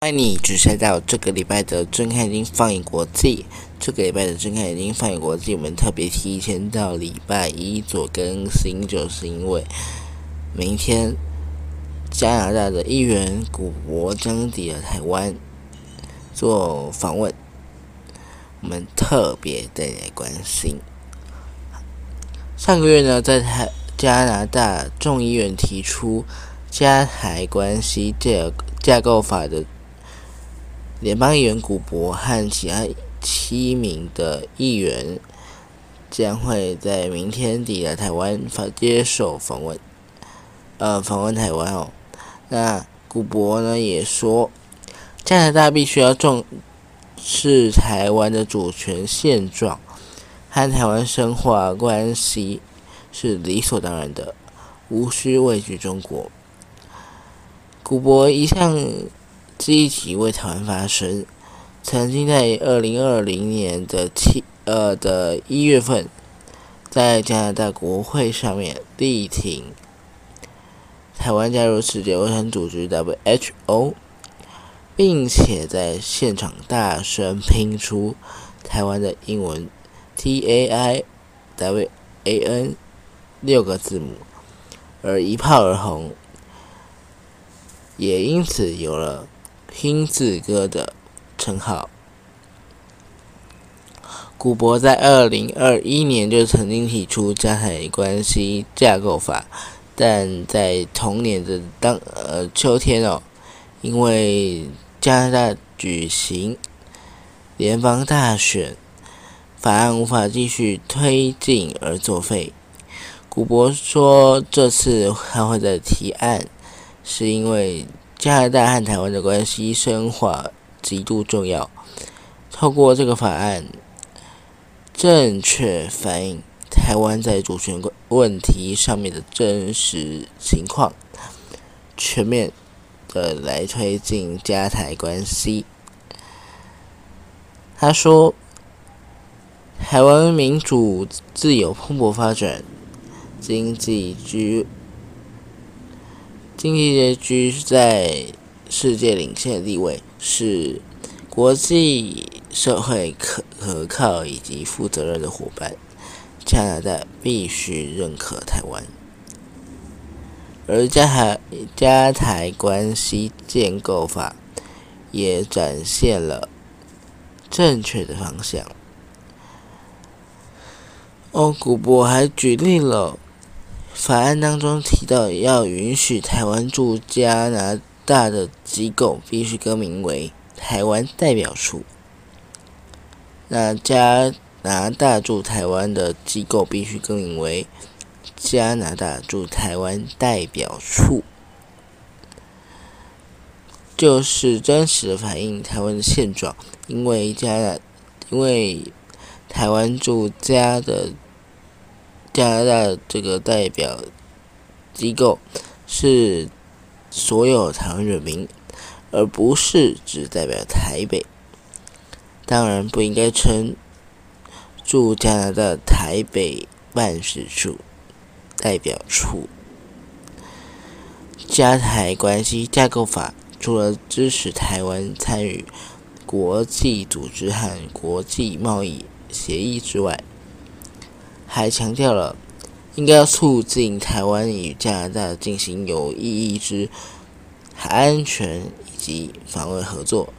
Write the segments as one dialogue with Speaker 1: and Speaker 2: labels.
Speaker 1: 欢迎你只下到这个礼拜的《睁开眼睛放眼国际》。这个礼拜的《睁开眼睛放眼国际》，我们特别提前到礼拜一做更新，就是因为明天加拿大的议员古博将抵达台湾做访问，我们特别带来关心。上个月呢，在台加拿大众议院提出加台关系架架构法的。联邦议员古博和其他七名的议员将会在明天抵达台湾，发接受访问。呃，访问台湾哦。那古博呢也说，加拿大必须要重视台湾的主权现状，和台湾深化关系是理所当然的，无需畏惧中国。古博一向。积极为台湾发声，曾经在二零二零年的七呃的一月份，在加拿大国会上面力挺台湾加入世界卫生组织 WHO，并且在现场大声拼出台湾的英文 T A I W A N 六个字母，而一炮而红，也因此有了。拼字哥的称号。古博在二零二一年就曾经提出加台关系架构法，但在同年的当呃秋天哦，因为加拿大举行联邦大选，法案无法继续推进而作废。古博说，这次他会再提案，是因为。加拿大和台湾的关系深化极度重要。透过这个法案，正确反映台湾在主权问题上面的真实情况，全面的来推进加台关系。他说：“台湾民主自由蓬勃发展，经济居。”经济居在世界领先的地位，是国际社会可可靠以及负责任的伙伴。加拿大必须认可台湾，而加台加台关系建构法也展现了正确的方向。欧古博还举例了。法案当中提到，要允许台湾驻加拿大的机构必须更名为台湾代表处。那加拿大驻台湾的机构必须更名为加拿大驻台湾代表处，就是真实的反映台湾的现状。因为加拿，因为台湾驻加的。加拿大这个代表机构是所有台湾人民，而不是只代表台北。当然不应该称驻加拿大台北办事处代表处。加台关系架构法除了支持台湾参与国际组织和国际贸易协议之外，还强调了，应该要促进台湾与加拿大进行有意义之安全以及防卫合作，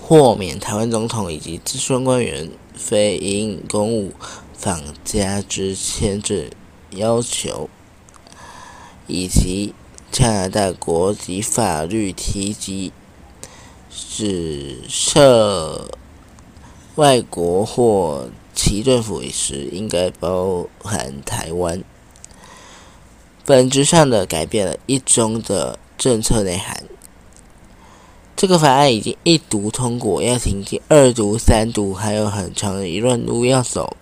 Speaker 1: 豁免台湾总统以及资深官员非因公务访加之签证要求，以及加拿大国籍法律提及只设外国或。其政府时应该包含台湾，本质上的改变了一中的政策内涵。这个法案已经一读通过，要停进二读、三读，还有很长的一段路要走。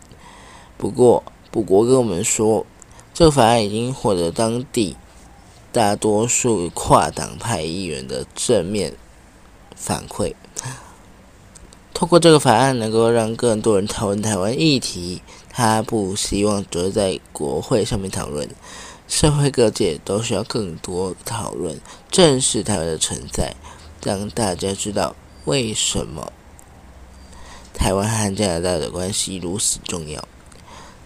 Speaker 1: 不过，补国跟我们说，这个法案已经获得当地大多数跨党派议员的正面反馈。通过这个法案，能够让更多人讨论台湾议题。他不希望只在国会上面讨论，社会各界都需要更多讨论，正视台湾的存在，让大家知道为什么台湾和加拿大的关系如此重要。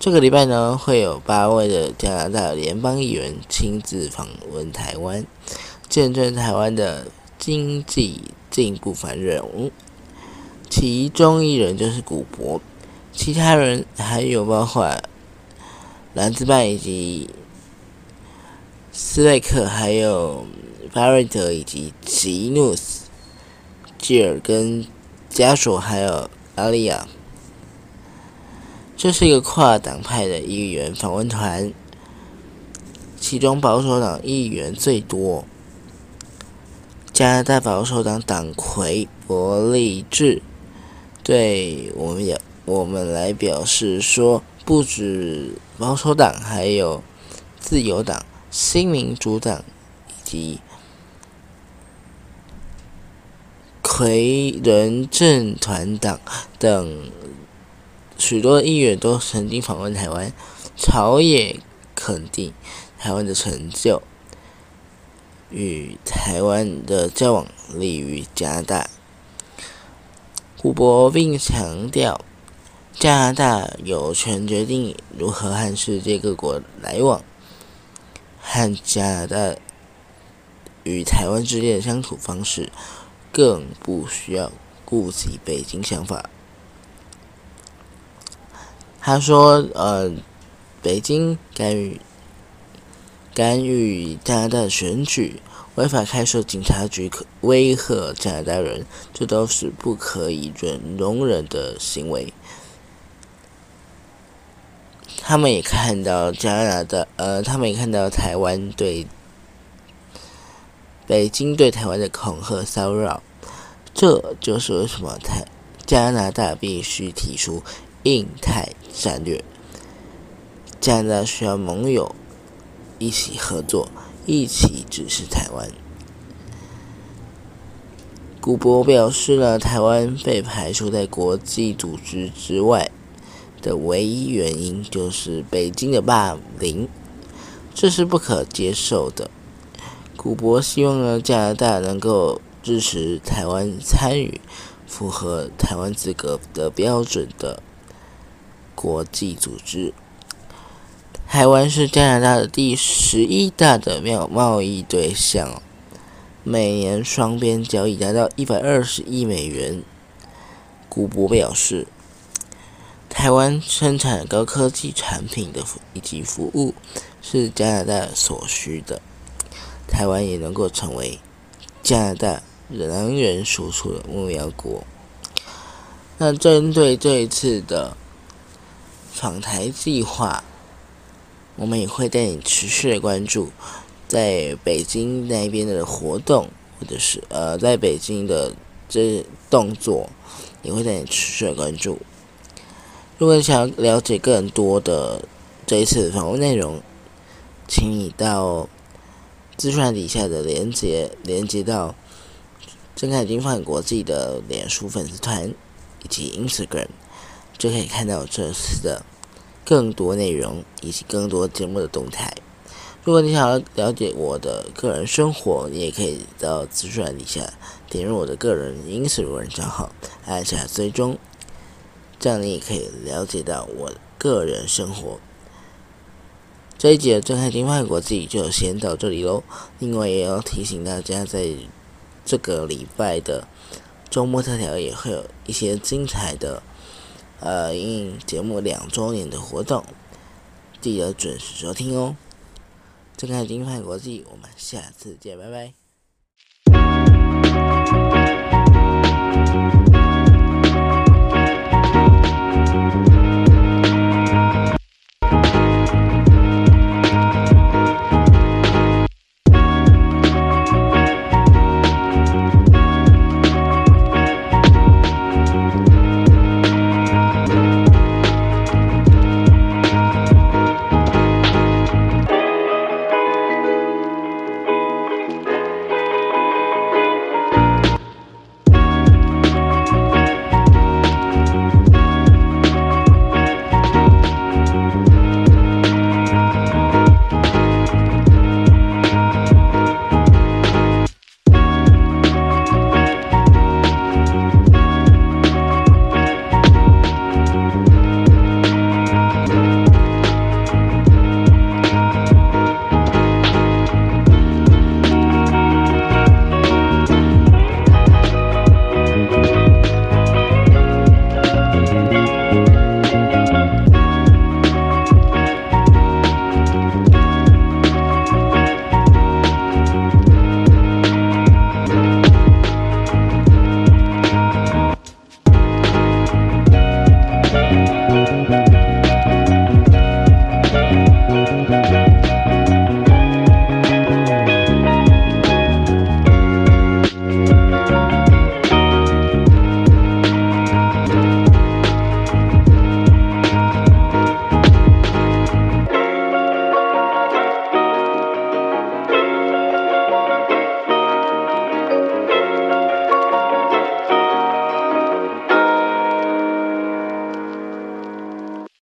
Speaker 1: 这个礼拜呢，会有八位的加拿大联邦议员亲自访问台湾，见证台湾的经济进步繁荣。其中一人就是古博，其他人还有包括兰兹曼以及斯内克，还有巴瑞德以及吉努斯、吉尔跟家属，还有阿利亚。这是一个跨党派的议员访问团，其中保守党议员最多。加拿大保守党党魁伯利治对我们也我们来表示说，不止保守党，还有自由党、新民主党以及魁人政团党等。许多议员都曾经访问台湾，朝野肯定台湾的成就，与台湾的交往利于加大。古博并强调，加拿大有权决定如何和世界各国来往，和加拿大与台湾之间的相处方式，更不需要顾及北京想法。他说：“呃，北京干预干预加拿大选举，违法开设警察局，可威吓加拿大人，这都是不可以忍容忍的行为。他们也看到加拿大，呃，他们也看到台湾对北京对台湾的恐吓骚扰，这就是为什么台加拿大必须提出。”印太战略，加拿大需要盟友一起合作，一起支持台湾。古博表示了台湾被排除在国际组织之外的唯一原因就是北京的霸凌，这是不可接受的。古博希望呢，加拿大能够支持台湾参与符合台湾资格的标准的。国际组织，台湾是加拿大的第十一大的贸贸易对象，每年双边交易达到一百二十亿美元。古博表示，台湾生产高科技产品的以及服务是加拿大所需的，台湾也能够成为加拿大能源输出的目标国。那针对这一次的。访台计划，我们也会带你持续的关注，在北京那边的活动，或者是呃，在北京的这动作，也会带你持续的关注。如果你想要了解更多的这一次访问内容，请你到资讯底下的连接，连接到正凯金放国际的脸书粉丝团以及 Instagram。就可以看到这次的更多内容以及更多节目的动态。如果你想要了解我的个人生活，你也可以到资讯栏底下点入我的个人 Instagram 账号，按下追踪，这样你也可以了解到我个人生活。这一集的《震撼金发国际》就先到这里喽。另外也要提醒大家，在这个礼拜的周末特调也会有一些精彩的。呃，应节目两周年的活动，记得准时收听哦。这看金范国际，我们下次见，拜拜。